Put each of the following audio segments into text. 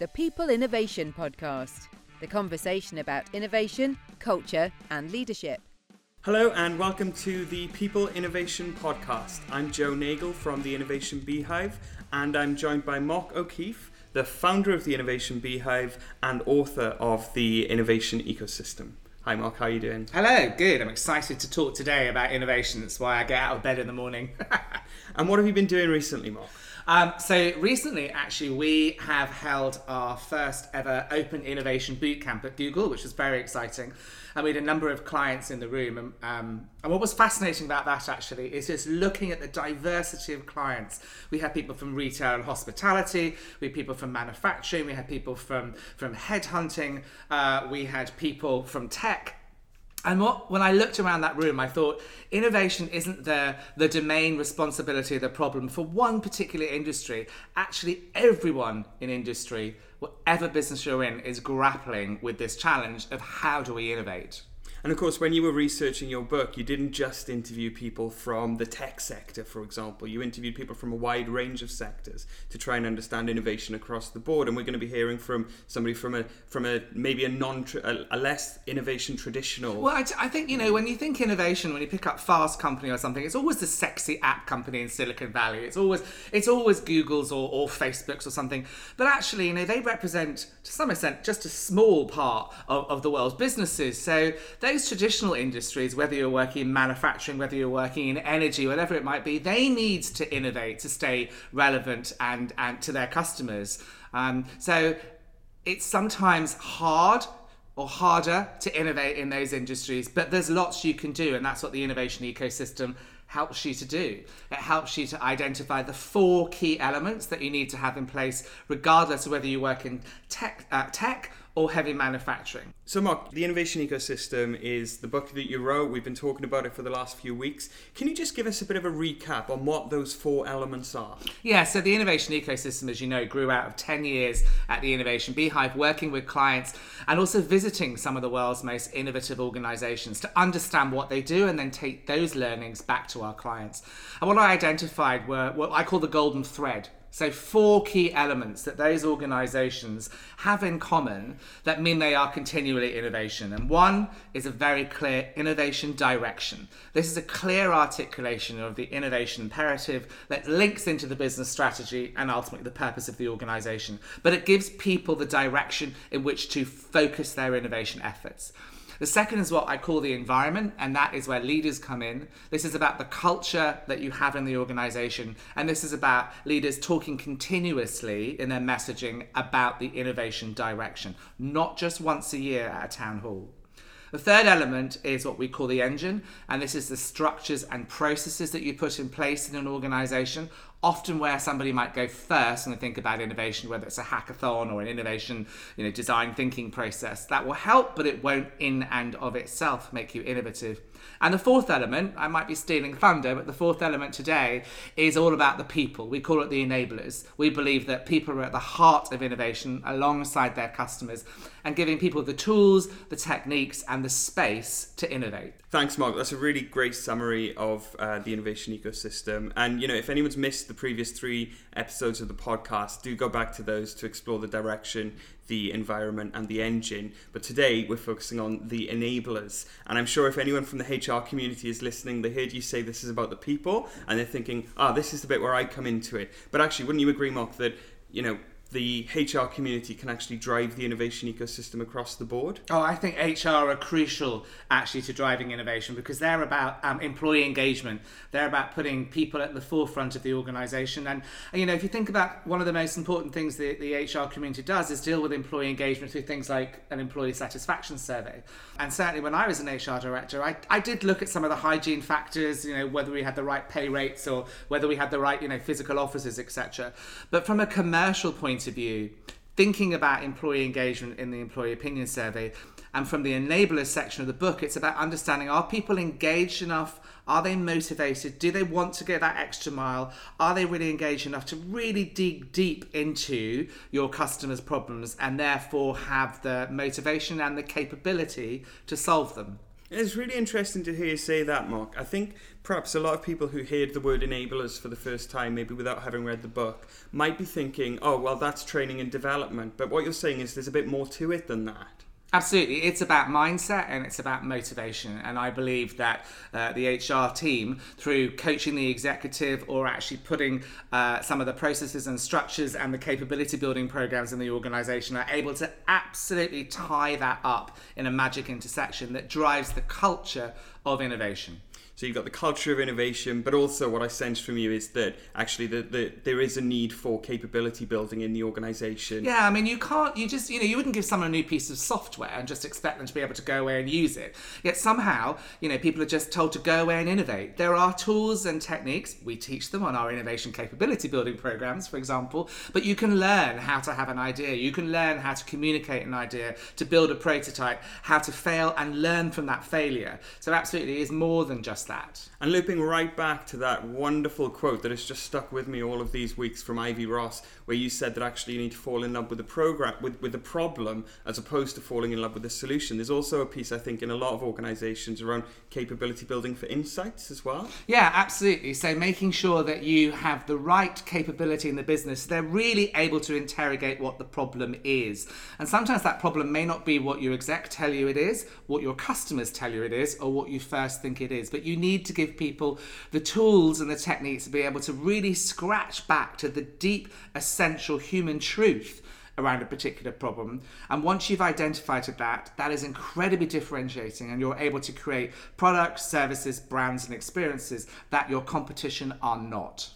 the People Innovation Podcast, the conversation about innovation, culture, and leadership. Hello, and welcome to the People Innovation Podcast. I'm Joe Nagel from the Innovation Beehive, and I'm joined by Mark O'Keefe, the founder of the Innovation Beehive and author of the Innovation Ecosystem. Hi, Mark. How are you doing? Hello. Good. I'm excited to talk today about innovation. That's why I get out of bed in the morning. and what have you been doing recently, Mark? Um, so recently, actually, we have held our first ever Open Innovation Bootcamp at Google, which was very exciting. And we had a number of clients in the room. And, um, and what was fascinating about that actually is just looking at the diversity of clients. We had people from retail and hospitality. We had people from manufacturing. We had people from from headhunting. Uh, we had people from tech and what, when I looked around that room, I thought innovation isn't the, the domain responsibility of the problem for one particular industry. Actually, everyone in industry, whatever business you're in, is grappling with this challenge of how do we innovate. And of course, when you were researching your book, you didn't just interview people from the tech sector, for example. You interviewed people from a wide range of sectors to try and understand innovation across the board. And we're going to be hearing from somebody from a from a maybe a non a, a less innovation traditional. Well, I, I think you know when you think innovation, when you pick up Fast Company or something, it's always the sexy app company in Silicon Valley. It's always it's always Google's or, or Facebook's or something. But actually, you know, they represent to some extent just a small part of, of the world's businesses. So they those traditional industries, whether you're working in manufacturing, whether you're working in energy, whatever it might be, they need to innovate to stay relevant and, and to their customers. Um, so it's sometimes hard or harder to innovate in those industries, but there's lots you can do, and that's what the innovation ecosystem helps you to do. It helps you to identify the four key elements that you need to have in place, regardless of whether you work in tech, uh, tech or heavy manufacturing. So, Mark, the innovation ecosystem is the book that you wrote. We've been talking about it for the last few weeks. Can you just give us a bit of a recap on what those four elements are? Yeah, so the innovation ecosystem, as you know, grew out of 10 years at the Innovation Beehive, working with clients and also visiting some of the world's most innovative organizations to understand what they do and then take those learnings back to our clients. And what I identified were what I call the golden thread so, four key elements that those organizations have in common that mean they are continually innovation. And one is a very clear innovation direction. This is a clear articulation of the innovation imperative that links into the business strategy and ultimately the purpose of the organization. But it gives people the direction in which to focus their innovation efforts. The second is what I call the environment, and that is where leaders come in. This is about the culture that you have in the organization, and this is about leaders talking continuously in their messaging about the innovation direction, not just once a year at a town hall. The third element is what we call the engine, and this is the structures and processes that you put in place in an organization often where somebody might go first and think about innovation, whether it's a hackathon or an innovation, you know, design thinking process, that will help, but it won't in and of itself make you innovative. And the fourth element, I might be stealing thunder, but the fourth element today is all about the people. We call it the enablers. We believe that people are at the heart of innovation alongside their customers and giving people the tools, the techniques, and the space to innovate. Thanks, Mark. That's a really great summary of uh, the innovation ecosystem. And, you know, if anyone's missed the previous three episodes of the podcast, do go back to those to explore the direction the environment and the engine. But today we're focusing on the enablers. And I'm sure if anyone from the HR community is listening, they heard you say this is about the people and they're thinking, ah, oh, this is the bit where I come into it. But actually, wouldn't you agree, Mark, that, you know, the HR community can actually drive the innovation ecosystem across the board? Oh, I think HR are crucial actually to driving innovation because they're about um, employee engagement. They're about putting people at the forefront of the organisation. And, you know, if you think about one of the most important things the, the HR community does is deal with employee engagement through things like an employee satisfaction survey. And certainly when I was an HR director, I, I did look at some of the hygiene factors, you know, whether we had the right pay rates or whether we had the right, you know, physical offices, etc. But from a commercial point point of view, thinking about employee engagement in the employee opinion survey, and from the enablers section of the book, it's about understanding are people engaged enough? Are they motivated? Do they want to go that extra mile? Are they really engaged enough to really dig deep into your customers' problems and therefore have the motivation and the capability to solve them? It's really interesting to hear you say that, Mark. I think perhaps a lot of people who heard the word enablers for the first time, maybe without having read the book, might be thinking, oh, well, that's training and development. But what you're saying is there's a bit more to it than that. Absolutely. It's about mindset and it's about motivation. And I believe that uh, the HR team, through coaching the executive or actually putting uh, some of the processes and structures and the capability building programs in the organization, are able to absolutely tie that up in a magic intersection that drives the culture of innovation. So you've got the culture of innovation, but also what I sense from you is that actually the, the, there is a need for capability building in the organization. Yeah, I mean, you can't, you just, you know, you wouldn't give someone a new piece of software and just expect them to be able to go away and use it. Yet somehow, you know, people are just told to go away and innovate. There are tools and techniques, we teach them on our innovation capability building programs, for example, but you can learn how to have an idea. You can learn how to communicate an idea, to build a prototype, how to fail and learn from that failure. So absolutely, it is more than just that. And looping right back to that wonderful quote that has just stuck with me all of these weeks from Ivy Ross, where you said that actually you need to fall in love with the program, with, with the problem, as opposed to falling in love with the solution. There's also a piece, I think, in a lot of organizations around capability building for insights as well. Yeah, absolutely. So making sure that you have the right capability in the business, they're really able to interrogate what the problem is. And sometimes that problem may not be what your exec tell you it is, what your customers tell you it is, or what you first think it is. But you need to give people the tools and the techniques to be able to really scratch back to the deep, essential human truth around a particular problem. And once you've identified that, that is incredibly differentiating, and you're able to create products, services, brands, and experiences that your competition are not.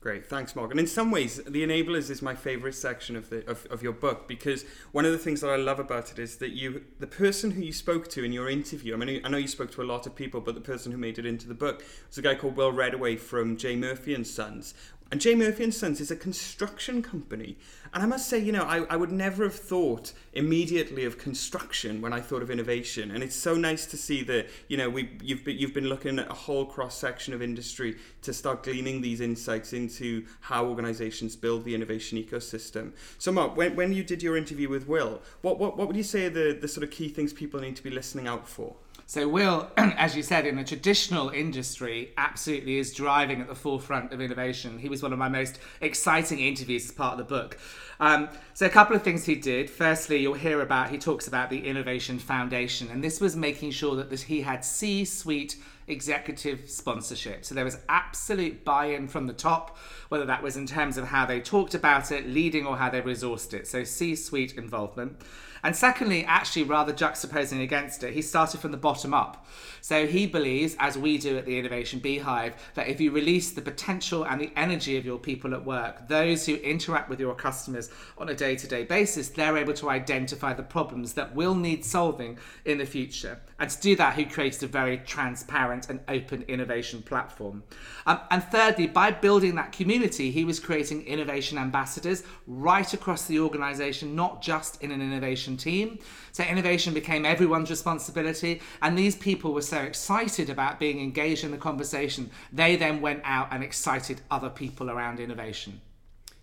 Great, thanks, Mark. And In some ways, the enablers is my favorite section of the of, of your book because one of the things that I love about it is that you, the person who you spoke to in your interview. I mean, I know you spoke to a lot of people, but the person who made it into the book was a guy called Will Reddaway from J Murphy and Sons. And J Murphy and Sons is a construction company. And I must say, you know, I, I would never have thought immediately of construction when I thought of innovation. And it's so nice to see that, you know, we, you've, been, you've been looking at a whole cross section of industry to start gleaning these insights into how organizations build the innovation ecosystem. So, Mark, when, when you did your interview with Will, what, what, what would you say are the, the sort of key things people need to be listening out for? So, Will, as you said, in a traditional industry, absolutely is driving at the forefront of innovation. He was one of my most exciting interviews as part of the book. Um, so, a couple of things he did. Firstly, you'll hear about, he talks about the Innovation Foundation, and this was making sure that this, he had C suite executive sponsorship. So there was absolute buy in from the top, whether that was in terms of how they talked about it, leading, or how they resourced it. So C suite involvement. And secondly, actually, rather juxtaposing against it, he started from the bottom up. So he believes, as we do at the Innovation Beehive, that if you release the potential and the energy of your people at work, those who interact with your customers on a day to day basis, they're able to identify the problems that will need solving in the future. And to do that, he created a very transparent and open innovation platform. Um, and thirdly, by building that community, he was creating innovation ambassadors right across the organization, not just in an innovation team. So innovation became everyone's responsibility. And these people were so excited about being engaged in the conversation, they then went out and excited other people around innovation.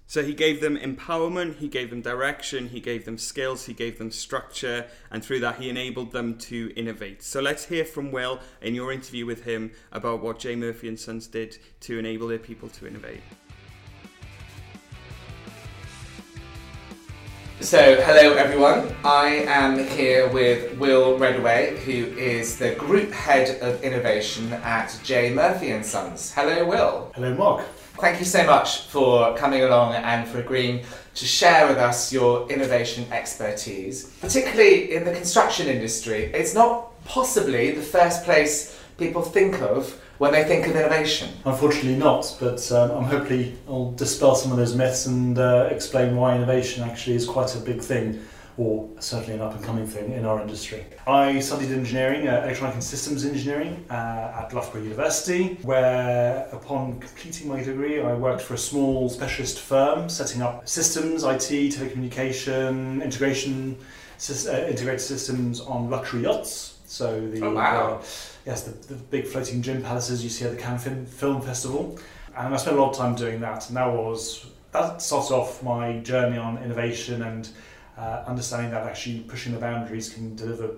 So he gave them empowerment, he gave them direction, he gave them skills, he gave them structure, and through that he enabled them to innovate. So let's hear from Will in your interview with him about what J Murphy and Sons did to enable their people to innovate. So, hello everyone. I am here with Will Reddaway, who is the Group Head of Innovation at J Murphy and Sons. Hello, Will. Hello, Mark. Thank you so much for coming along and for agreeing to share with us your innovation expertise. Particularly in the construction industry, it's not possibly the first place people think of when they think of innovation. Unfortunately, not, but um, I'm hopefully I'll dispel some of those myths and uh, explain why innovation actually is quite a big thing or certainly an up and coming thing in our industry. I studied engineering, uh, electronic and systems engineering uh, at Loughborough University, where upon completing my degree, I worked for a small specialist firm setting up systems, IT, telecommunication, integration, uh, integrated systems on luxury yachts. So the oh, wow. yes, the, the big floating gym palaces you see at the Cannes Film Festival, and I spent a lot of time doing that. And that was that started off my journey on innovation and uh, understanding that actually pushing the boundaries can deliver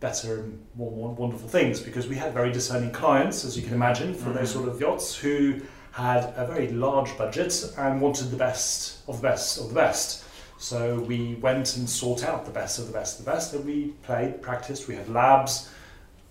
better and more, more wonderful things because we had very discerning clients, as you can imagine, for those sort of yachts who had a very large budget and wanted the best of the best of the best. So we went and sought out the best of the best of the best, and we played, practiced. We had labs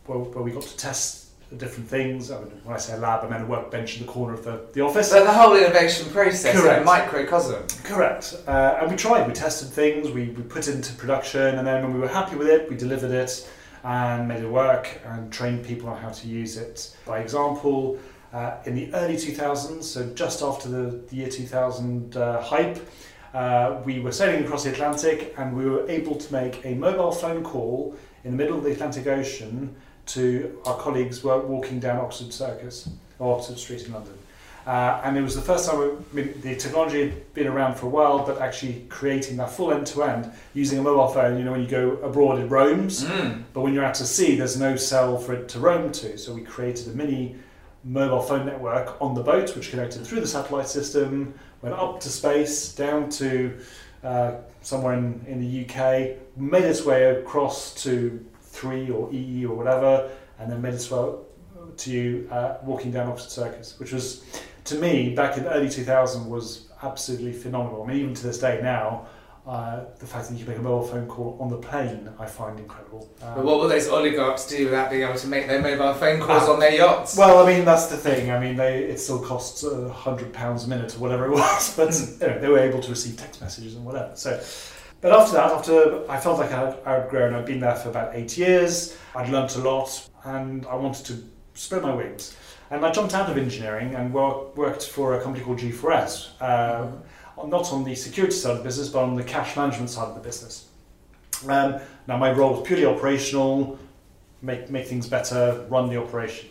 where, where we got to test different things. I mean, when I say lab, I meant a workbench in the corner of the, the office. So the whole innovation process in a Correct. microcosm. Correct. Uh, and we tried, we tested things, we, we put it into production, and then when we were happy with it, we delivered it and made it work and trained people on how to use it. By example, uh, in the early 2000s, so just after the, the year 2000 uh, hype, uh, we were sailing across the Atlantic and we were able to make a mobile phone call in the middle of the Atlantic Ocean to our colleagues were walking down Oxford Circus, or Oxford Street in London. Uh, and it was the first time, we, I mean, the technology had been around for a while, but actually creating that full end to end using a mobile phone. You know, when you go abroad, it roams, Mm. but when you're out to sea, there's no cell for it to roam to. So we created a mini mobile phone network on the boat, which connected through the satellite system, went up to space, down to uh, somewhere in, in the UK, made its way across to 3 or EE or whatever, and then made its way to uh, walking down Oxford Circus, which was, to me, back in the early 2000s, was absolutely phenomenal. I mean, even to this day now, uh, the fact that you can make a mobile phone call on the plane, I find incredible. Um, But what will those oligarchs do without being able to make their mobile phone calls on their yachts? Well, I mean that's the thing. I mean, they it still costs a hundred pounds a minute or whatever it was, but you know, they were able to receive text messages and whatever. So, but after that, after I felt like I'd outgrown, I'd been there for about eight years. I'd learnt a lot, and I wanted to spread my wings. And I jumped out of engineering and work, worked for a company called G4S, uh, not on the security side of the business, but on the cash management side of the business. Um, now, my role was purely operational, make make things better, run the operation.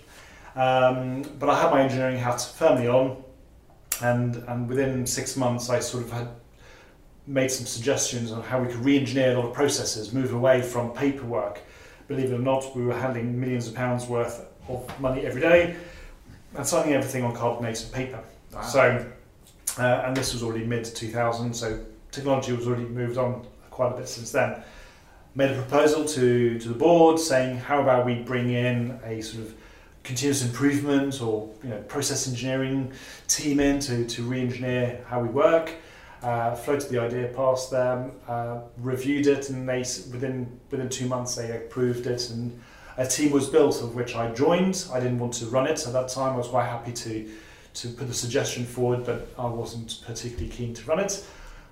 Um, but I had my engineering hat firmly on, and and within six months, I sort of had made some suggestions on how we could re-engineer a lot of processes, move away from paperwork. Believe it or not, we were handling millions of pounds worth of money every day, and signing everything on carbonated paper. Wow. So, uh, and this was already mid 2000, so technology was already moved on quite a bit since then. Made a proposal to, to the board saying, how about we bring in a sort of continuous improvement or you know process engineering team in to, to re-engineer how we work. Uh, floated the idea past them, uh, reviewed it, and they within within two months they approved it, and a team was built of which I joined. I didn't want to run it at that time. I was quite happy to to put the suggestion forward, but I wasn't particularly keen to run it.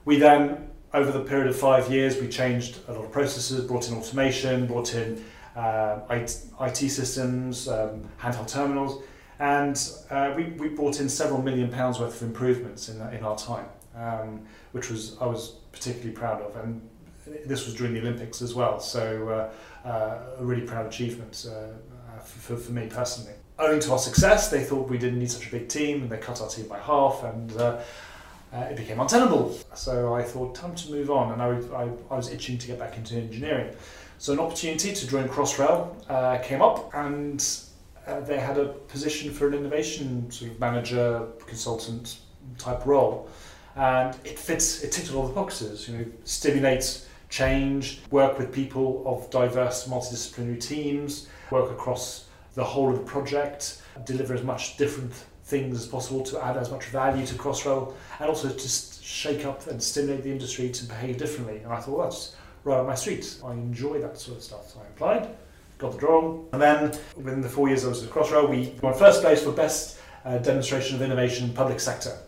We then, over the period of five years, we changed a lot of processes, brought in automation, brought in uh, IT, IT systems, um, handheld terminals, and uh, we, we brought in several million pounds worth of improvements in, in our time, um, which was I was particularly proud of. And this was during the Olympics as well, so uh, uh, a really proud achievement uh, uh, for, for me personally. Owing to our success, they thought we didn't need such a big team, and they cut our team by half, and uh, uh, it became untenable. So I thought, time to move on, and I, I, I was itching to get back into engineering. So an opportunity to join Crossrail came up, and they had a position for an innovation sort of manager, consultant type role, and it fits. It ticks all the boxes. You know, stimulates change, work with people of diverse multidisciplinary teams, work across the whole of the project, deliver as much different things as possible to add as much value to Crossrail, and also to shake up and stimulate the industry to behave differently. And I thought, well, that's right up my street. I enjoy that sort of stuff. So I applied, got the draw, and then within the four years I was at Crossrail, we won first place for best uh, demonstration of innovation in public sector.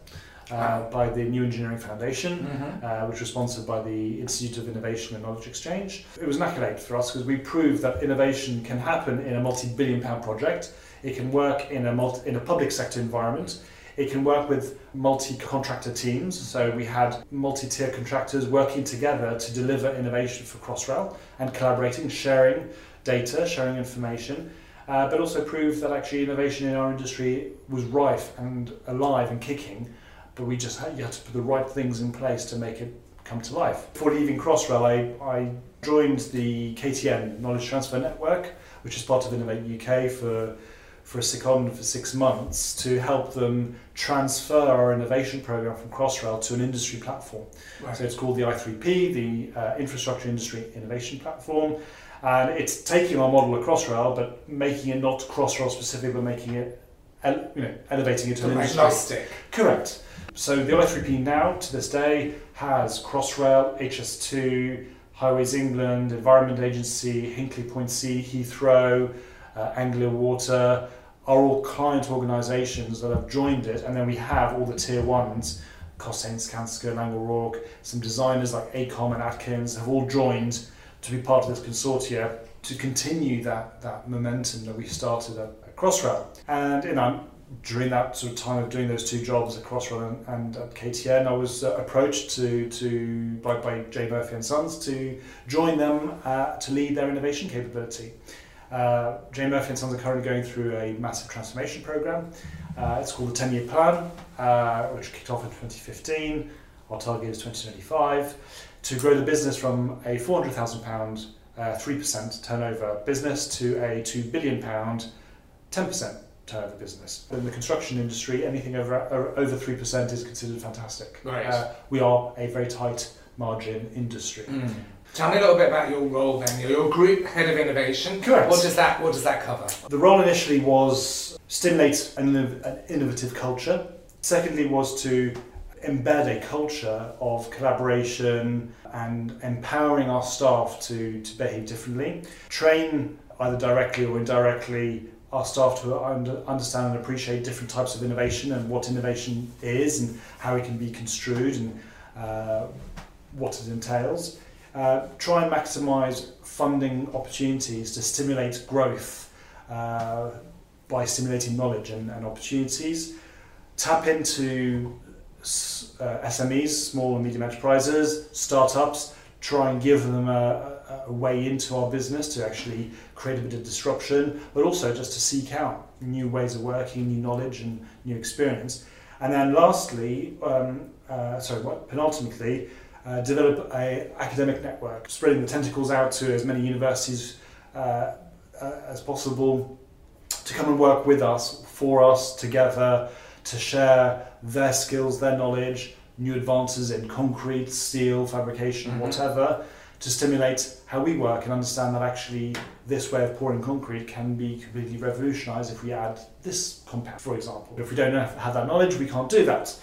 Uh, by the New Engineering Foundation, Mhm. uh, which was sponsored by the Institute of Innovation and Knowledge Exchange. It was an accolade for us because we proved that innovation can happen in a multi-billion pound project. It can work in a multi, in a public sector environment. It can work with multi-contractor teams. So we had multi-tier contractors working together to deliver innovation for Crossrail and collaborating, sharing data, sharing information. Uh, but also proved that actually innovation in our industry was rife and alive and kicking but we just had, you had to put the right things in place to make it come to life. Before leaving Crossrail, I, I joined the KTN Knowledge Transfer Network, which is part of Innovate UK for for a second for six months to help them transfer our innovation program from Crossrail to an industry platform. Right. So it's called the I3P, the uh, Infrastructure Industry Innovation Platform. And it's taking our model of Crossrail, but making it not Crossrail specific, but making it, you know, elevating it to an industry. agnostic. Correct. So the i3P now, to this day, has Crossrail, HS2, Highways England, Environment Agency, Hinkley Point C, Heathrow, uh, Anglia Water, are all client organisations that have joined it, and then we have all the tier ones, Costain, Skanska, Laing O'Rourke, some designers like AECOM and Atkins have all joined to be part of this consortia to continue that, that momentum that we started at, at Crossrail. And you know, during that sort of time of doing those two jobs at Crossrail and, and at KTN, I was uh, approached to, to by, by J Murphy and Sons to join them uh, to lead their innovation capability. Uh, J Murphy and Sons are currently going through a massive transformation program. Uh, it's called the 10 year plan, uh, which kicked off in 2015. Our target is 2025 to grow the business from a 400,000 pound, uh, 3% turnover business to a 2 billion pound, 10% turnover business. In the construction industry, anything over over 3% is considered fantastic. Right. Uh, we are a very tight margin industry. Mm. Tell me a little bit about your role then. You're your group head of innovation. Correct. What does that What does that cover? The role initially was stimulate an, an innovative culture. Secondly, was to embed a culture of collaboration and empowering our staff to, to behave differently. Train either directly or indirectly our staff to under, understand and appreciate different types of innovation and what innovation is and how it can be construed and uh, what it entails. Uh, try and maximise funding opportunities to stimulate growth uh, by stimulating knowledge and, and opportunities. Tap into uh, SMEs, small and medium enterprises, startups, try and give them a, a, way into our business to actually create a bit of disruption, but also just to seek out new ways of working, new knowledge, and new experience. And then lastly, um, uh, sorry, what, penultimately, uh, develop a academic network, spreading the tentacles out to as many universities uh, uh, as possible to come and work with us, for us, together, to share their skills, their knowledge, new advances in concrete, steel, fabrication, Mhm. whatever, to stimulate how we work and understand that actually this way of pouring concrete can be completely revolutionised if we add this compound, for example. If we don't have that knowledge, we can't do that.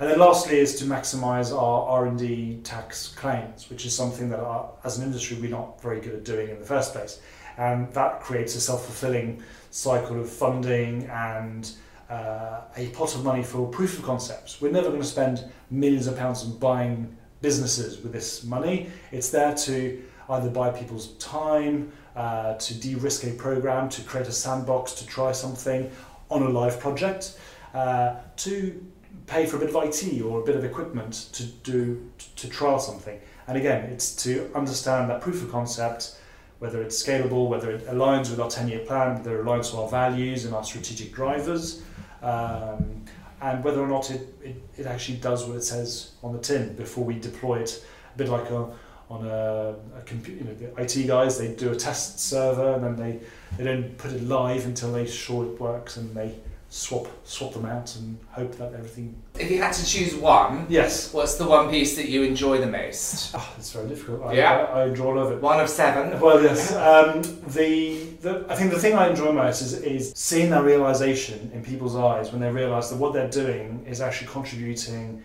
And then lastly is to maximise our R&D tax claims, which is something that our, as an industry we're not very good at doing in the first place. And that creates a self-fulfilling cycle of funding and uh, a pot of money for proof of concepts. We're never going to spend millions of pounds on buying businesses with this money. It's there to either buy people's time, uh, to de-risk a program, to create a sandbox, to try something on a live project, uh, to pay for a bit of IT or a bit of equipment to do to trial something. And again, it's to understand that proof of concept, whether it's scalable, whether it aligns with our 10-year plan, whether it aligns to our values and our strategic drivers, um, and whether or not it, it, it actually does what it says on the tin before we deploy it. A bit like a, on a, a computer, you know, the IT guys, they do a test server and then they, they don't put it live until they're sure it works and they swap swap them out and hope that everything. If you had to choose one, Yes. what's the one piece that you enjoy the most? Oh, it's very difficult. I, Yeah. I, I enjoy all of it. One of seven. Well, yes. Um, the, the I think the thing I enjoy most is, is seeing that realization in people's eyes when they realize that what they're doing is actually contributing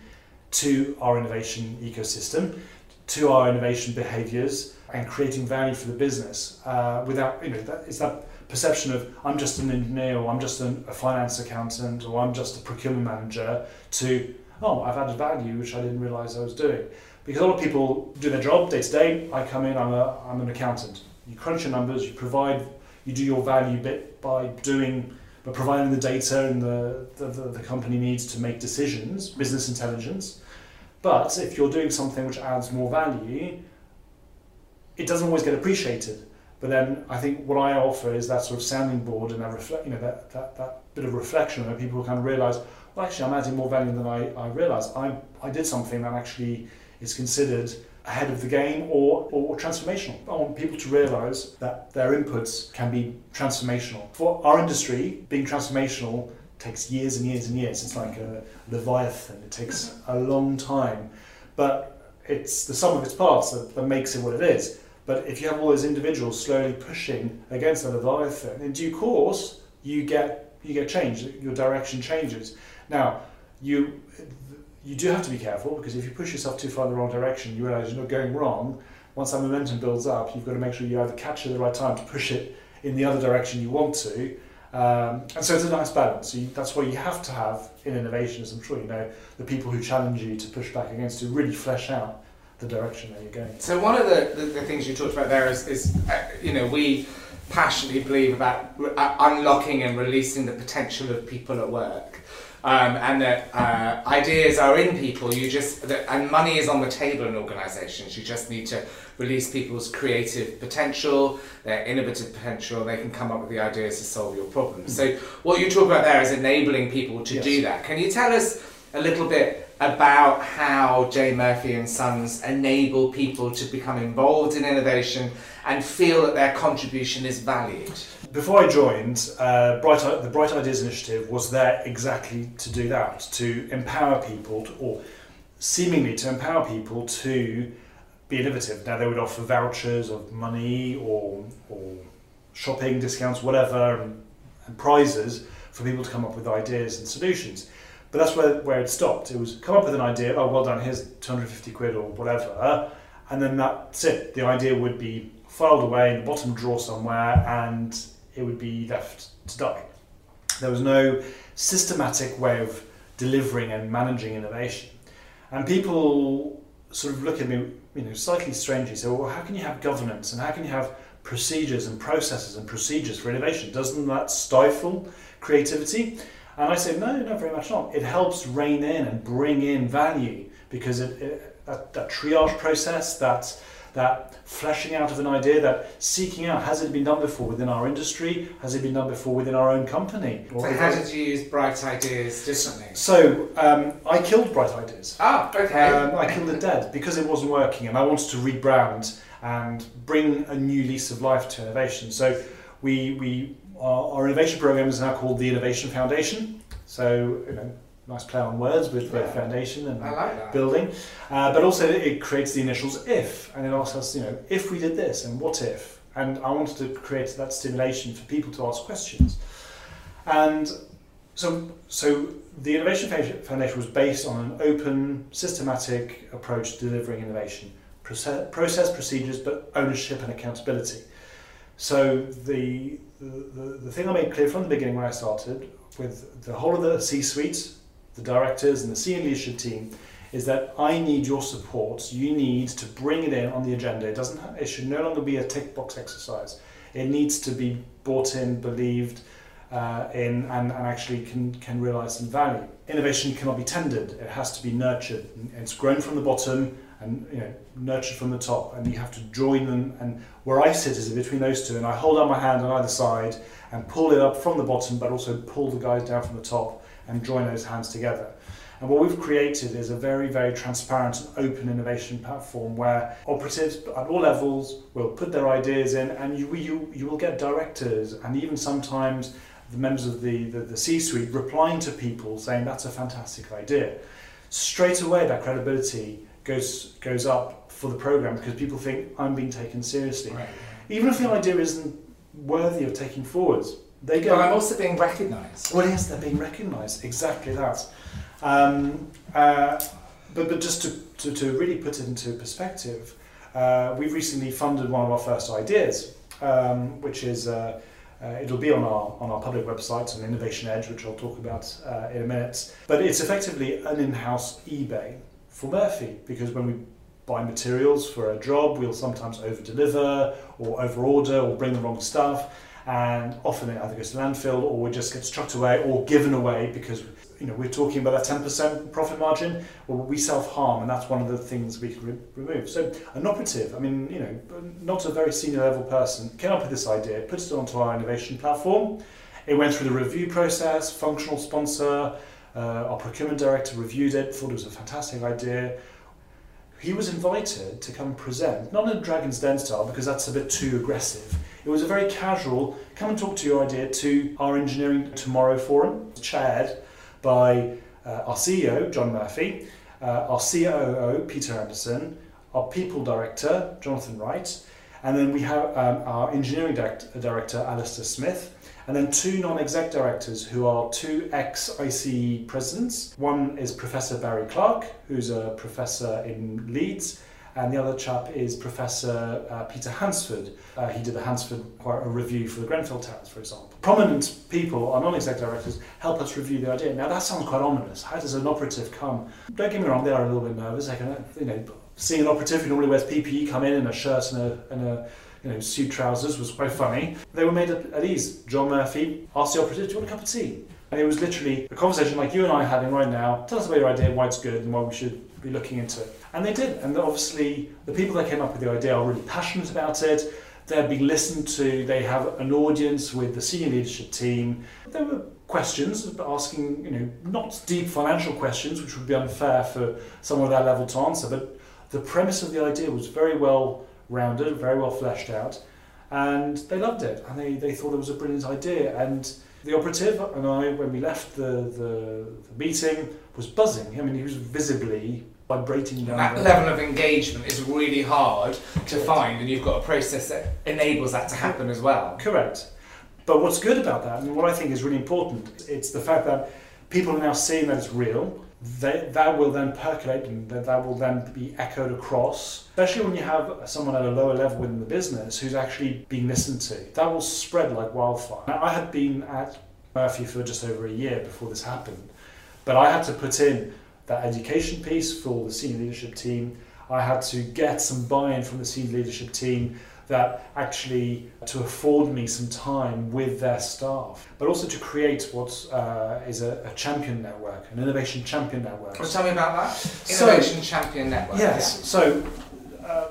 to our innovation ecosystem, to our innovation behaviors, and creating value for the business. Uh, without you know, that, it's that perception of I'm just an engineer, or I'm just an, a finance accountant, or I'm just a procurement manager. To oh, I've added value, which I didn't realize I was doing because a lot of people do their job day to day. I come in, I'm, a, I'm an accountant. You crunch your numbers, you provide, you do your value bit by doing, by providing the data and the, the, the, the company needs to make decisions, business intelligence. But if you're doing something which adds more value, it doesn't always get appreciated. But then I think what I offer is that sort of sounding board and that reflect, you know, that, that, that bit of reflection where people kind of realise, well, actually, I'm adding more value than I, I realised. I, I did something that actually is considered ahead of the game or, or transformational. I want people to realise that their inputs can be transformational. For our industry, being transformational takes years and years and years. It's like a leviathan. It takes a long time, but it's the sum of its parts that, that makes it what it is. But if you have all those individuals slowly pushing against the leviathan, in due course, you get you get change. Your direction changes. Now, you you do have to be careful because if you push yourself too far in the wrong direction, you realise you're not going wrong. Once that momentum builds up, you've got to make sure you either catch it at the right time to push it in the other direction you want to, um, and so it's a nice balance. So you, that's why you have to have in innovation, as I'm sure you know, the people who challenge you to push back against to really flesh out the direction that you're going. So one of the, the, the things you talked about there is, is uh, you know, we passionately believe about uh, unlocking and releasing the potential of people at work. Um, and that uh, ideas are in people. You just that, and money is on the table in organisations. You just need to release people's creative potential, their innovative potential. They can come up with the ideas to solve your problems. So what you talk about there is enabling people to Yes. do that. Can you tell us a little bit about how J Murphy and Sons enable people to become involved in innovation and feel that their contribution is valued? Before I joined, uh, Bright, the Bright Ideas Initiative was there exactly to do that, to empower people, to, or seemingly to empower people to be innovative. Now, they would offer vouchers of money or, or shopping discounts, whatever, and, and prizes for people to come up with ideas and solutions. But that's where, where it stopped. It was come up with an idea, oh, well done, here's 250 quid or whatever, and then that's it. The idea would be filed away in the bottom drawer somewhere and it would be left to die. There was no systematic way of delivering and managing innovation. And people sort of look at me, you know, slightly strangely, say, well, how can you have governance and how can you have procedures and processes and procedures for innovation? Doesn't that stifle creativity? And I say, no, no, very much not. It helps rein in and bring in value because it, it, that, that triage process, that that fleshing out of an idea, that seeking out, has it been done before within our industry? Has it been done before within our own company? So how did you use bright ideas differently? So um, I killed Bright Ideas. Ah, okay. Um, I killed it dead because it wasn't working, and I wanted to rebrand and bring a new lease of life to innovation. So we we our, our innovation program is now called the Innovation Foundation. So you know, nice play on words with the Yeah. foundation and like building, uh, but also it creates the initials if, and it asks us, you know, if we did this and what if, and I wanted to create that stimulation for people to ask questions, and so so the Innovation Foundation was based on an open, systematic approach to delivering innovation, process, process procedures, but ownership and accountability. So the, the the thing I made clear from the beginning when I started with the whole of the C-suite the directors and the senior leadership team is that I need your support. You need to bring it in on the agenda. It doesn't. It should no longer be a tick box exercise. It needs to be bought in, believed uh, in, and, and actually can can realise some value. Innovation cannot be tendered. It has to be nurtured. It's grown from the bottom and you know nurtured from the top, and you have to join them. And where I sit is between those two, and I hold out my hand on either side and pull it up from the bottom, but also pull the guys down from the top and join those hands together. And what we've created is a very, very transparent and open innovation platform where operatives at all levels will put their ideas in and you, you, you will get directors and even sometimes the members of the, the, the C-suite replying to people saying that's a fantastic idea. Straight away that credibility goes, goes up for the program because people think I'm being taken seriously. Right. Even if the idea isn't worthy of taking forwards, they go, But I'm also being recognised. well, yes, they're being recognised. Exactly that. Um, uh, but but just to, to, to really put it into perspective, uh, we've recently funded one of our first ideas, um, which is uh, uh, it'll be on our on our public website on Innovation Edge, which I'll talk about uh, in a minute. But it's effectively an in-house eBay for Murphy because when we buy materials for a job, we'll sometimes over-deliver or over-order or bring the wrong stuff. And often it either goes to landfill or just gets chucked away or given away because you know we're talking about a 10% profit margin. We self-harm and that's one of the things we can re- remove. So an operative i mean you know not a very senior level person came up with this idea put it onto our innovation platform. It went through the review process functional sponsor uh, our procurement director reviewed it thought it was a fantastic idea he was invited to come present, not in a Dragon's Den style because that's a bit too aggressive. It was a very casual, come and talk to your idea to our Engineering Tomorrow Forum, chaired by uh, our CEO, John Murphy, uh, our COO, Peter Anderson, our People Director, Jonathan Wright, and then we have um, our Engineering direct- Director, Alistair Smith, and then two non-exec directors who are two ex-ICE presidents. One is Professor Barry Clarke, who's a professor in Leeds, and the other chap is Professor uh, Peter Hansford. Uh, he did the Hansford a review for the Grenfell Towers, for example. Prominent people, our non-exec directors, help us review the idea. Now that sounds quite ominous. How does an operative come? Don't get me wrong, they are a little bit nervous. They can, you know, seeing an operative who normally wears PPE come in in a shirt and a, and a you know, suit trousers was quite funny. They were made at, at ease. John Murphy asked the operative, do you want a cup of tea? And it was literally a conversation like you and I are having right now. Tell us about your idea, why it's good, and why we should be looking into it. And they did. And obviously, the people that came up with the idea are really passionate about it. They're being listened to. They have an audience with the senior leadership team. There were questions asking, you know, not deep financial questions, which would be unfair for someone of that level to answer, but the premise of the idea was very well rounded, very well fleshed out, and they loved it and they, they thought it was a brilliant idea. And the operative and I, when we left the, the, the meeting, was buzzing. I mean, he was visibly vibrating down. That level of engagement is really hard to find, and you've got a process that enables that to happen as well. Correct. But what's good about that, and what I think is really important, it's the fact that people are now seeing that it's real that will then percolate and that will then be echoed across, especially when you have someone at a lower level within the business who's actually being listened to. That will spread like wildfire. Now, I had been at Murphy for just over a year before this happened, but I had to put in that education piece for the senior leadership team. I had to get some buy in from the senior leadership team that actually to afford me some time with their staff, but also to create what uh, is a, a, champion network, an innovation champion network. Well, tell me about that. Innovation so, champion network. Yes. Yeah. So. Uh,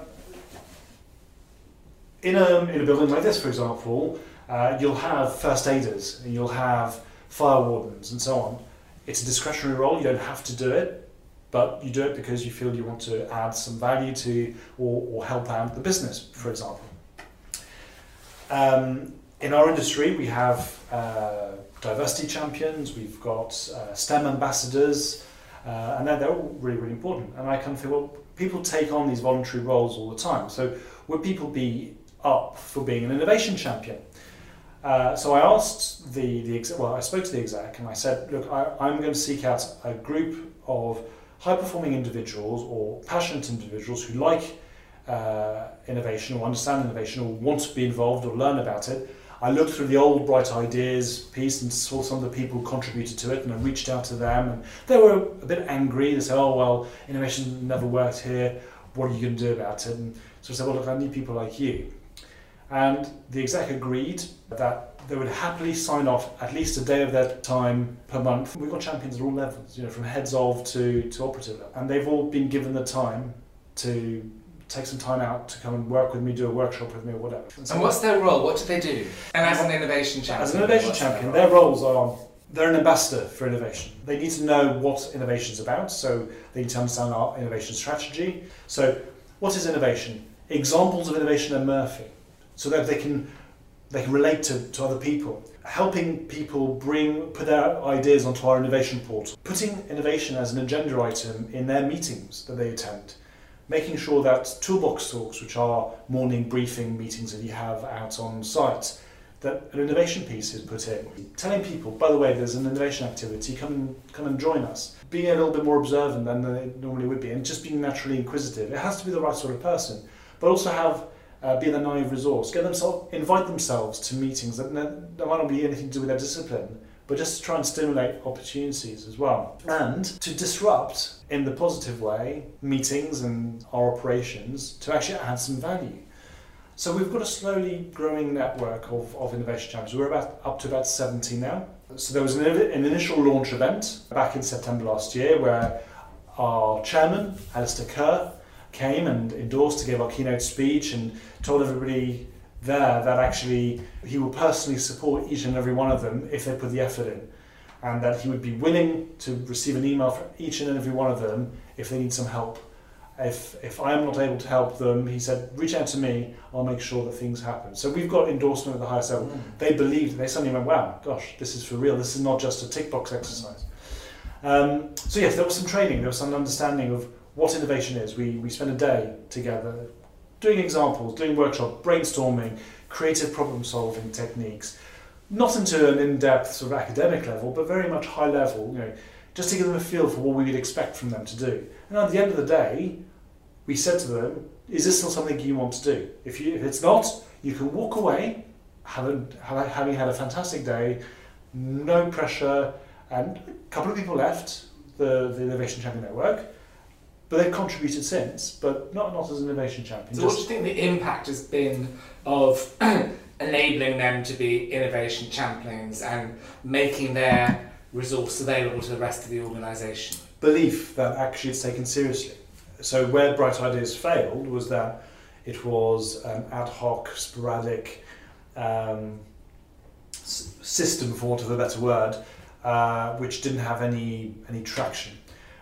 in a, in a building like this, for example, uh, you'll have first aiders, and you'll have fire wardens, and so on. It's a discretionary role, you don't have to do it, but you do it because you feel you want to add some value to or, or help out the business, for example. Um, in our industry, we have uh, diversity champions, we've got uh, STEM ambassadors, uh, and they're, they're all really, really important. And I kind of feel, well, people take on these voluntary roles all the time. So would people be up for being an innovation champion? Uh, so I asked the, the exec, well, I spoke to the exec and I said, look, I, I'm going to seek out a group of high performing individuals or passionate individuals who like uh, innovation or understand innovation or want to be involved or learn about it. I looked through the old Bright Ideas piece and saw some of the people who contributed to it, and I reached out to them, and they were a bit angry. They said, "Oh well, innovation never worked here. What are you going to do about it?" And so I said, "Well, look, I need people like you." And the exec agreed that they would happily sign off at least a day of their time per month. We've got champions at all levels, you know, from heads of to, to operative, and they've all been given the time to take some time out to come and work with me, do a workshop with me, or whatever. And, so and what's their role? What do they do? And as an innovation champion? As an innovation champion, their, their roles are they're an ambassador for innovation. They need to know what innovation is about, so they need to understand our innovation strategy. So, what is innovation? Examples of innovation are Murphy, so that they can they can relate to, to other people. Helping people bring put their ideas onto our innovation portal, putting innovation as an agenda item in their meetings that they attend making sure that toolbox talks, which are morning briefing meetings that you have out on site, that an innovation piece is put in. Telling people, by the way, there's an innovation activity, come and, come and join us. Being a little bit more observant than they normally would be, and just being naturally inquisitive. It has to be the right sort of person, but also have uh, be the naive resource. Get themselves, invite themselves to meetings that, that might not be anything to do with their discipline, but just to try and stimulate opportunities as well. And to disrupt, in the positive way, meetings and our operations to actually add some value. So we've got a slowly growing network of, of innovation champions. We're about up to about 70 now. So there was an, an initial launch event back in September last year where our chairman, Alistair Kerr, came and endorsed to give our keynote speech and told everybody there that actually he will personally support each and every one of them if they put the effort in. And that he would be willing to receive an email from each and every one of them if they need some help. If, if I'm not able to help them, he said, reach out to me, I'll make sure that things happen. So we've got endorsement at the highest level. Mm. They believed, they suddenly went, wow, gosh, this is for real, this is not just a tick box exercise. Um, so, yes, there was some training, there was some understanding of what innovation is. We, we spent a day together doing examples, doing workshop, brainstorming, creative problem solving techniques, not into an in depth sort of academic level, but very much high level, you know, just to give them a feel for what we would expect from them to do. And at the end of the day, we said to them, is this still something you want to do? If, you, if it's not, you can walk away having, having had a fantastic day, no pressure, and a couple of people left the, the Innovation Champion Network, but they've contributed since, but not, not as an Innovation Champion. So, what do you think the impact has been of enabling them to be innovation champions and making their resource available to the rest of the organisation? Belief that actually it's taken seriously. So where Bright Ideas failed was that it was an ad hoc, sporadic um, system, for want of a better word, uh, which didn't have any any traction.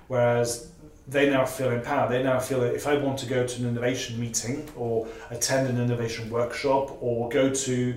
Whereas they now feel empowered. They now feel that if I want to go to an innovation meeting or attend an innovation workshop or go to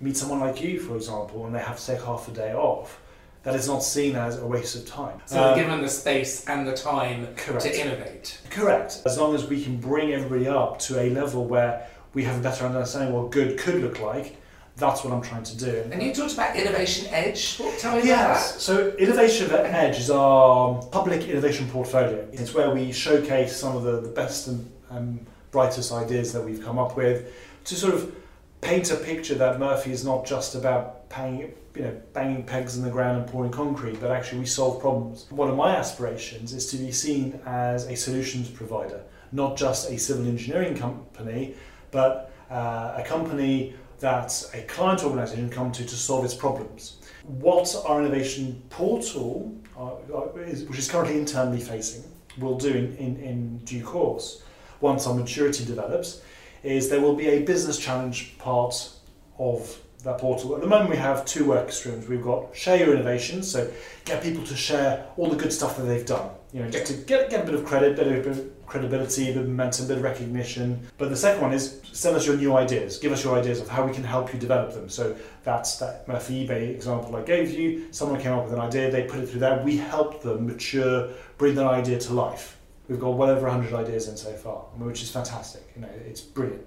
meet someone like you, for example, and they have to take half a day off, that is not seen as a waste of time. So, Um, given the space and the time correct. to innovate. Correct. As long as we can bring everybody up to a level where we have a better understanding what good could look like, that's what I'm trying to do. And you talked about Innovation Edge. What, tell me about Yes. So Innovation Edge is our public innovation portfolio. It's where we showcase some of the, the best and um, brightest ideas that we've come up with to sort of paint a picture that Murphy is not just about paying, you know, banging pegs in the ground and pouring concrete, but actually we solve problems. One of my aspirations is to be seen as a solutions provider, not just a civil engineering company, but uh, a company that a client organisation come to to solve its problems. What our innovation portal, uh, uh, which is currently internally facing, will do in, in, in due course, once our maturity develops, is there will be a business challenge part of that portal. At the moment, we have two work streams. We've got share your innovations, so get people to share all the good stuff that they've done. You know, just to get, get a bit of credit, bit of credibility, a bit of momentum, a bit of recognition. But the second one is send us your new ideas. Give us your ideas of how we can help you develop them. So that's that Murphy eBay example I gave you. Someone came up with an idea, they put it through there. We helped them mature, bring that idea to life. We've got well over 100 ideas in so far, which is fantastic. You know, it's brilliant.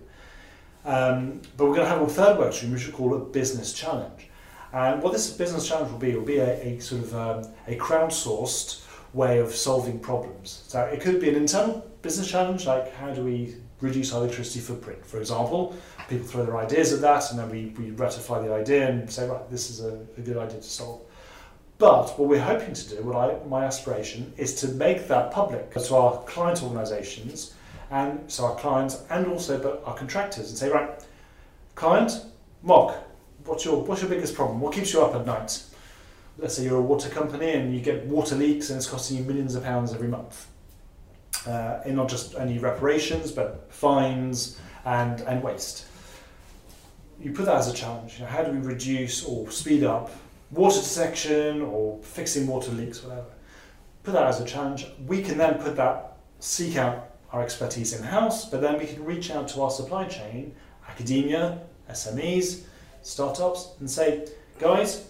Um, but we're going to have a third work stream, which we call a business challenge. And what this business challenge will be, will be a, a sort of um, a crowdsourced way of solving problems. So it could be an internal business challenge, like how do we reduce our electricity footprint, for example. People throw their ideas at that, and then we, we ratify the idea and say, right, this is a, a good idea to solve. But what we're hoping to do, what I, my aspiration, is to make that public to our client organisations, and so our clients and also but our contractors, and say, right, client, Mock, what's your what's your biggest problem? What keeps you up at night? Let's say you're a water company and you get water leaks and it's costing you millions of pounds every month. Uh, and not just any reparations, but fines and, and waste. You put that as a challenge. You know, how do we reduce or speed up water dissection or fixing water leaks, whatever? Put that as a challenge. We can then put that, seek out our expertise in house, but then we can reach out to our supply chain, academia, SMEs, startups, and say, guys,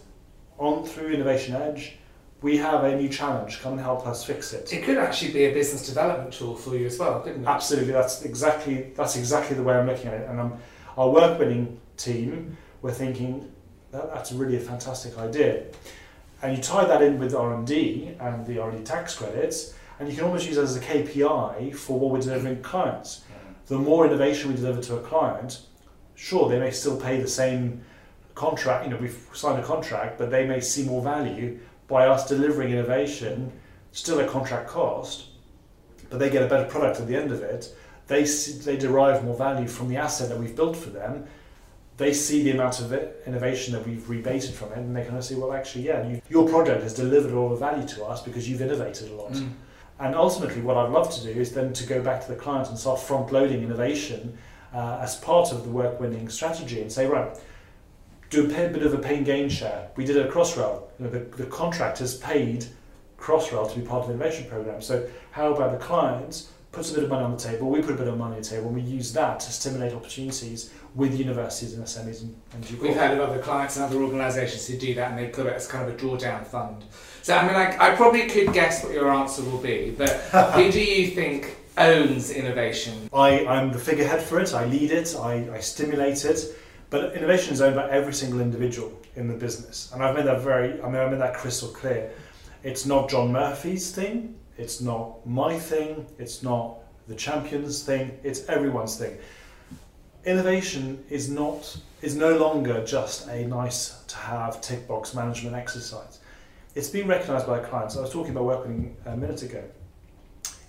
on through Innovation Edge, we have a new challenge. Come and help us fix it. It could actually be a business development tool for you as well, couldn't it? Absolutely, that's exactly that's exactly the way I'm looking at it. And um, our work winning team, we're thinking that, that's really a fantastic idea. And you tie that in with R and D and the R and D tax credits, and you can almost use that as a KPI for what we're delivering to clients. The more innovation we deliver to a client, sure they may still pay the same contract. You know, we've signed a contract, but they may see more value by us delivering innovation, still a contract cost, but they get a better product at the end of it. They see, they derive more value from the asset that we've built for them. They see the amount of it, innovation that we've rebated from it, and they kind of say, well, actually, yeah, you, your project has delivered all the value to us because you've innovated a lot. Mm. And ultimately, what I'd love to do is then to go back to the client and start front loading innovation uh, as part of the work winning strategy and say, right, do a bit of a pain gain share. We did a Crossrail. You know, the, the contractors paid Crossrail to be part of the innovation program. So how about the clients puts a bit of money on the table, we put a bit of money on the table, and we use that to stimulate opportunities with universities and SMEs and, and We've heard of other clients and other organisations who do that and they put it as kind of a drawdown fund. So, I mean, I, I probably could guess what your answer will be, but who do you think owns innovation? I, I'm the figurehead for it, I lead it, I, I stimulate it, but innovation is owned by every single individual in the business. And I've made that very, I mean, I've made that crystal clear. It's not John Murphy's thing, it's not my thing, it's not the champion's thing, it's everyone's thing. Innovation is not is no longer just a nice to have tick box management exercise. It's been recognised by clients. I was talking about working a minute ago.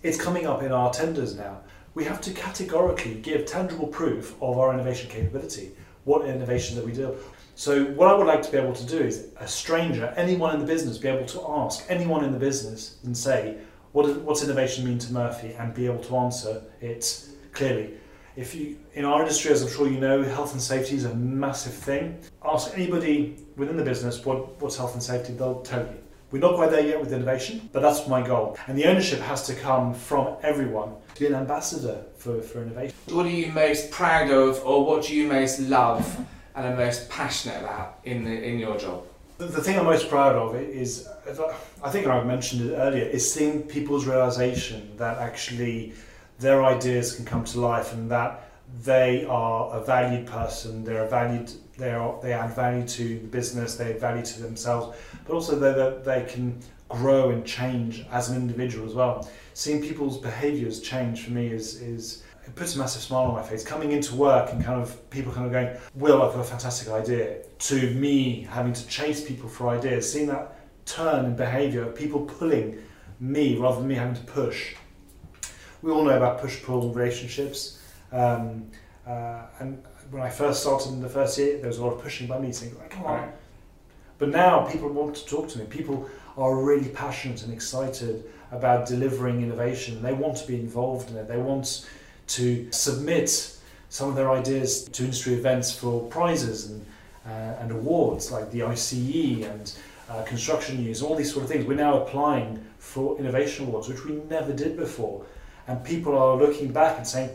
It's coming up in our tenders now. We have to categorically give tangible proof of our innovation capability, what innovation that we do. So what I would like to be able to do is a stranger, anyone in the business, be able to ask anyone in the business and say, what does, what's innovation mean to Murphy, and be able to answer it clearly. If you, in our industry, as I'm sure you know, health and safety is a massive thing. Ask anybody within the business what, what's health and safety, they'll tell you. We're not quite there yet with innovation, but that's my goal. And the ownership has to come from everyone to be an ambassador for, for innovation. What are you most proud of, or what do you most love and are most passionate about in the, in your job? The, thing I'm most proud of is, I think I've mentioned it earlier, is seeing people's realization that actually their ideas can come to life and that they are a valued person, they're a valued, they are, they add value to the business, they add value to themselves, but also that they, they can grow and change as an individual as well. Seeing people's behaviours change for me is is it puts a massive smile on my face. Coming into work and kind of people kind of going, Will, I've got a fantastic idea, to me having to chase people for ideas, seeing that turn in behaviour, people pulling me rather than me having to push. We all know about push pull relationships. Um, uh, and when I first started in the first year, there was a lot of pushing by me saying, like, come on. But now people want to talk to me. People are really passionate and excited about delivering innovation. They want to be involved in it. They want to submit some of their ideas to industry events for prizes and, uh, and awards like the ICE and uh, construction news, all these sort of things. We're now applying for innovation awards, which we never did before. And people are looking back and saying,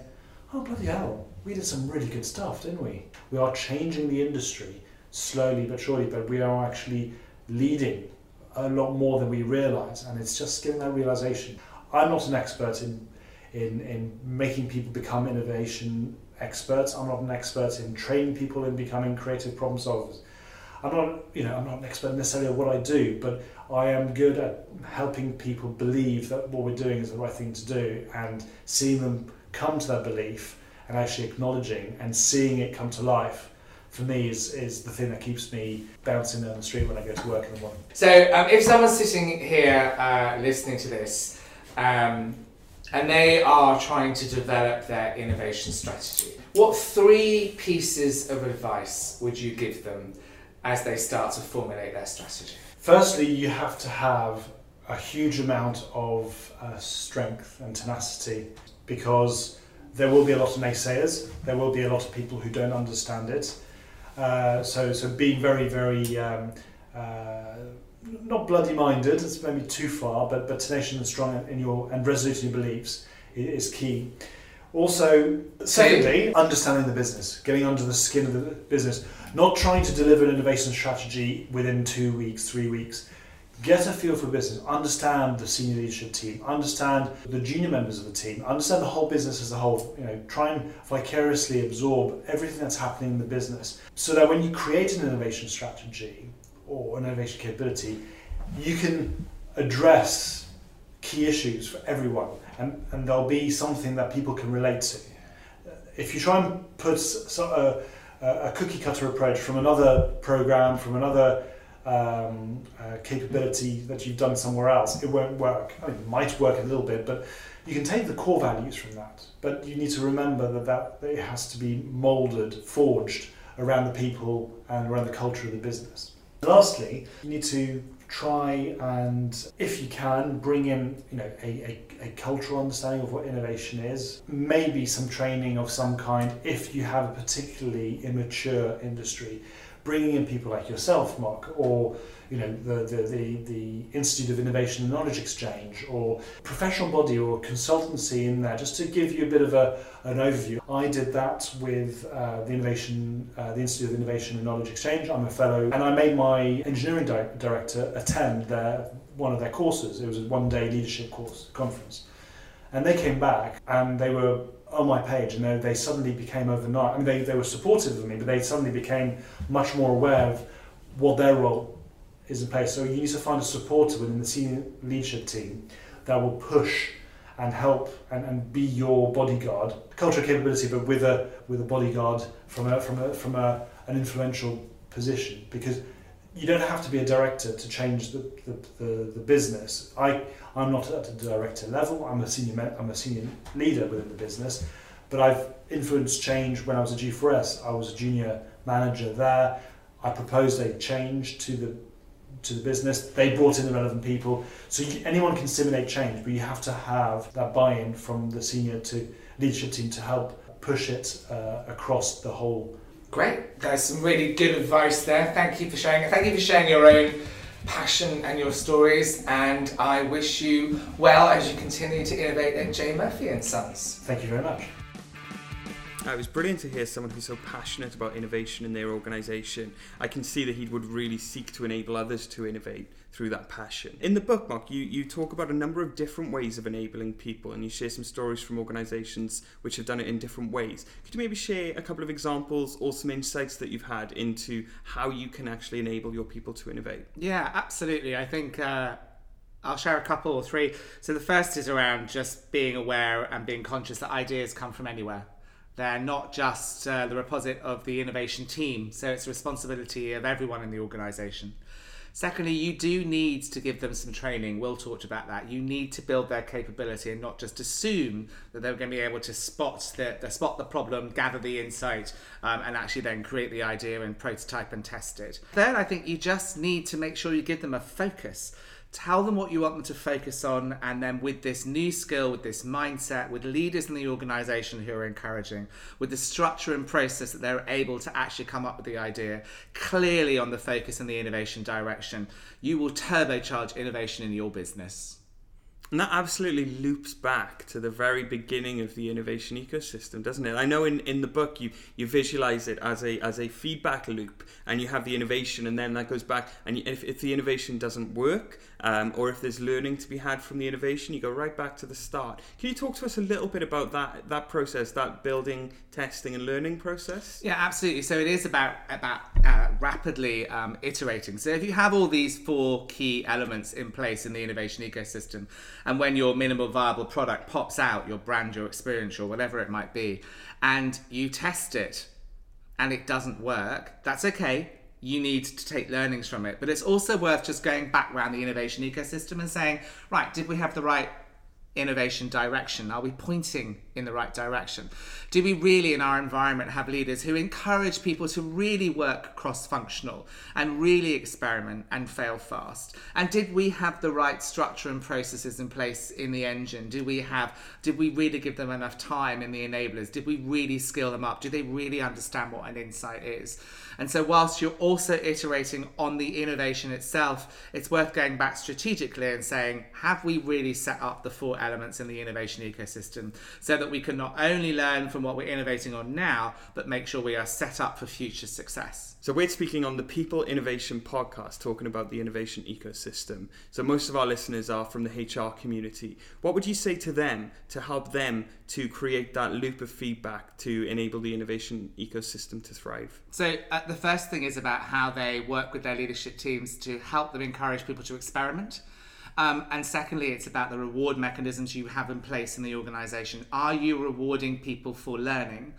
oh, bloody hell, we did some really good stuff, didn't we? We are changing the industry slowly but surely, but we are actually leading a lot more than we realize. And it's just getting that realization. I'm not an expert in in, in making people become innovation experts. I'm not an expert in training people in becoming creative problem solvers. I'm not, you know, I'm not an expert necessarily at what I do, but I am good at helping people believe that what we're doing is the right thing to do and seeing them come to that belief and actually acknowledging and seeing it come to life for me is, is the thing that keeps me bouncing down the street when I go to work in the morning. So um, if someone's sitting here uh, listening to this um, and they are trying to develop their innovation strategy. What three pieces of advice would you give them as they start to formulate their strategy? Firstly, you have to have a huge amount of uh, strength and tenacity because there will be a lot of naysayers, there will be a lot of people who don't understand it. Uh, so, so being very, very um, uh, not bloody minded, it's maybe too far, but, but tenacious and strong in your and resolute in your beliefs is, key. Also, secondly, understanding the business, getting under the skin of the business, not trying to deliver an innovation strategy within two weeks, three weeks. Get a feel for business, understand the senior leadership team, understand the junior members of the team, understand the whole business as a whole. You know, try and vicariously absorb everything that's happening in the business, so that when you create an innovation strategy, or an innovation capability, you can address key issues for everyone and, and there'll be something that people can relate to. If you try and put so, uh, a cookie cutter approach from another program, from another um, uh, capability that you've done somewhere else, it won't work. I mean, it might work a little bit, but you can take the core values from that. But you need to remember that, that it has to be molded, forged around the people and around the culture of the business. Lastly, you need to try and, if you can, bring in you know a, a, a, cultural understanding of what innovation is. Maybe some training of some kind if you have a particularly immature industry. bringing in people like yourself, Mark, or you know the, the, the, the Institute of Innovation and Knowledge Exchange, or professional body or consultancy in there, just to give you a bit of a, an overview. I did that with uh, the Innovation, uh, the Institute of Innovation and Knowledge Exchange. I'm a fellow, and I made my engineering di- director attend their one of their courses. It was a one-day leadership course conference, and they came back and they were on my page and they, they suddenly became overnight, I mean, they, they were supportive of me, but they suddenly became much more aware of what their role is in place. So you need to find a supporter within the senior leadership team that will push and help and, and be your bodyguard, cultural capability, but with a with a bodyguard from a from a from a, an influential position because you don't have to be a director to change the, the, the, the business. I, I'm not at a director level, I'm a, senior, I'm a senior leader within the business, but I've influenced change when I was at G4S. I was a junior manager there. I proposed a change to the to the business. They brought in the relevant people. So you, anyone can stimulate change, but you have to have that buy-in from the senior to leadership team to help push it uh, across the whole Great. There's some really good advice there. Thank you for sharing. Thank you for sharing your own passion and your stories. And I wish you well as you continue to innovate at J Murphy and Sons. Thank you very much. Uh, it was brilliant to hear someone who's so passionate about innovation in their organisation. I can see that he would really seek to enable others to innovate through that passion. In the book, Mark, you, you talk about a number of different ways of enabling people and you share some stories from organisations which have done it in different ways. Could you maybe share a couple of examples or some insights that you've had into how you can actually enable your people to innovate? Yeah, absolutely. I think. Uh... I'll share a couple or three. So the first is around just being aware and being conscious that ideas come from anywhere. They're not just uh, the repository of the innovation team, so it's a responsibility of everyone in the organisation. Secondly, you do need to give them some training. We'll talk about that. You need to build their capability and not just assume that they're going to be able to spot the, the spot the problem, gather the insight, um, and actually then create the idea and prototype and test it. Then I think you just need to make sure you give them a focus tell them what you want them to focus on and then with this new skill with this mindset with leaders in the organization who are encouraging with the structure and process that they're able to actually come up with the idea clearly on the focus and the innovation direction you will turbocharge innovation in your business and that absolutely loops back to the very beginning of the innovation ecosystem, doesn't it? I know in, in the book you, you visualize it as a as a feedback loop, and you have the innovation, and then that goes back. And if, if the innovation doesn't work, um, or if there's learning to be had from the innovation, you go right back to the start. Can you talk to us a little bit about that that process, that building, testing, and learning process? Yeah, absolutely. So it is about about uh, rapidly um, iterating. So if you have all these four key elements in place in the innovation ecosystem and when your minimal viable product pops out, your brand, your experience, or whatever it might be, and you test it and it doesn't work, that's okay. You need to take learnings from it. But it's also worth just going back around the innovation ecosystem and saying, right, did we have the right innovation direction? Are we pointing in the right direction? Do we really, in our environment, have leaders who encourage people to really work cross functional and really experiment and fail fast? And did we have the right structure and processes in place in the engine? Do we have, did we really give them enough time in the enablers? Did we really skill them up? Do they really understand what an insight is? And so, whilst you're also iterating on the innovation itself, it's worth going back strategically and saying, have we really set up the four elements in the innovation ecosystem so that we can not only learn from what we're innovating on now, but make sure we are set up for future success? So we're speaking on the People Innovation podcast, talking about the innovation ecosystem. So most of our listeners are from the HR community. What would you say to them to help them to create that loop of feedback to enable the innovation ecosystem to thrive? So uh, the first thing is about how they work with their leadership teams to help them encourage people to experiment. Um, and secondly, it's about the reward mechanisms you have in place in the organization. Are you rewarding people for learning?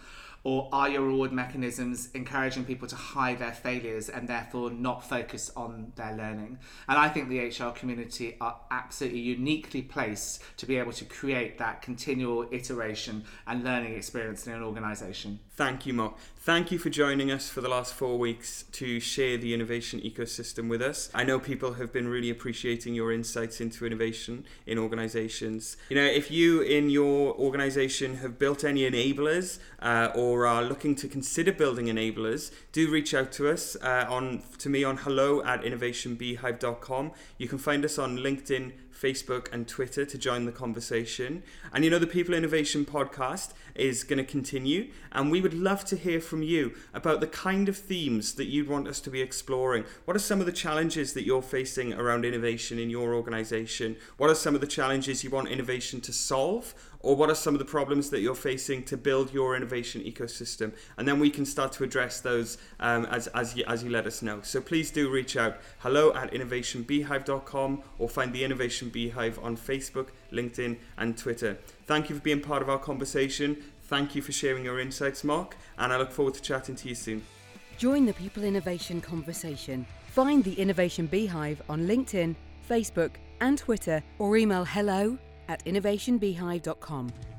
Or are your reward mechanisms encouraging people to hide their failures and therefore not focus on their learning? And I think the HR community are absolutely uniquely placed to be able to create that continual iteration and learning experience in an organization. Thank you, Mark. Thank you for joining us for the last four weeks to share the innovation ecosystem with us. I know people have been really appreciating your insights into innovation in organizations. You know, if you in your organization have built any enablers uh, or are looking to consider building enablers, do reach out to us uh, on to me on hello at innovationbeehive.com. You can find us on LinkedIn, Facebook, and Twitter to join the conversation. And you know, the People Innovation podcast is going to continue, and we would love to hear from you about the kind of themes that you'd want us to be exploring. What are some of the challenges that you're facing around innovation in your organization? What are some of the challenges you want innovation to solve? Or what are some of the problems that you're facing to build your innovation ecosystem? And then we can start to address those um, as, as, you, as you let us know. So please do reach out hello at innovationbeehive.com or find the Innovation Beehive on Facebook, LinkedIn, and Twitter. Thank you for being part of our conversation. Thank you for sharing your insights, Mark, and I look forward to chatting to you soon. Join the People Innovation conversation. Find the Innovation Beehive on LinkedIn, Facebook, and Twitter, or email hello at innovationbeehive.com.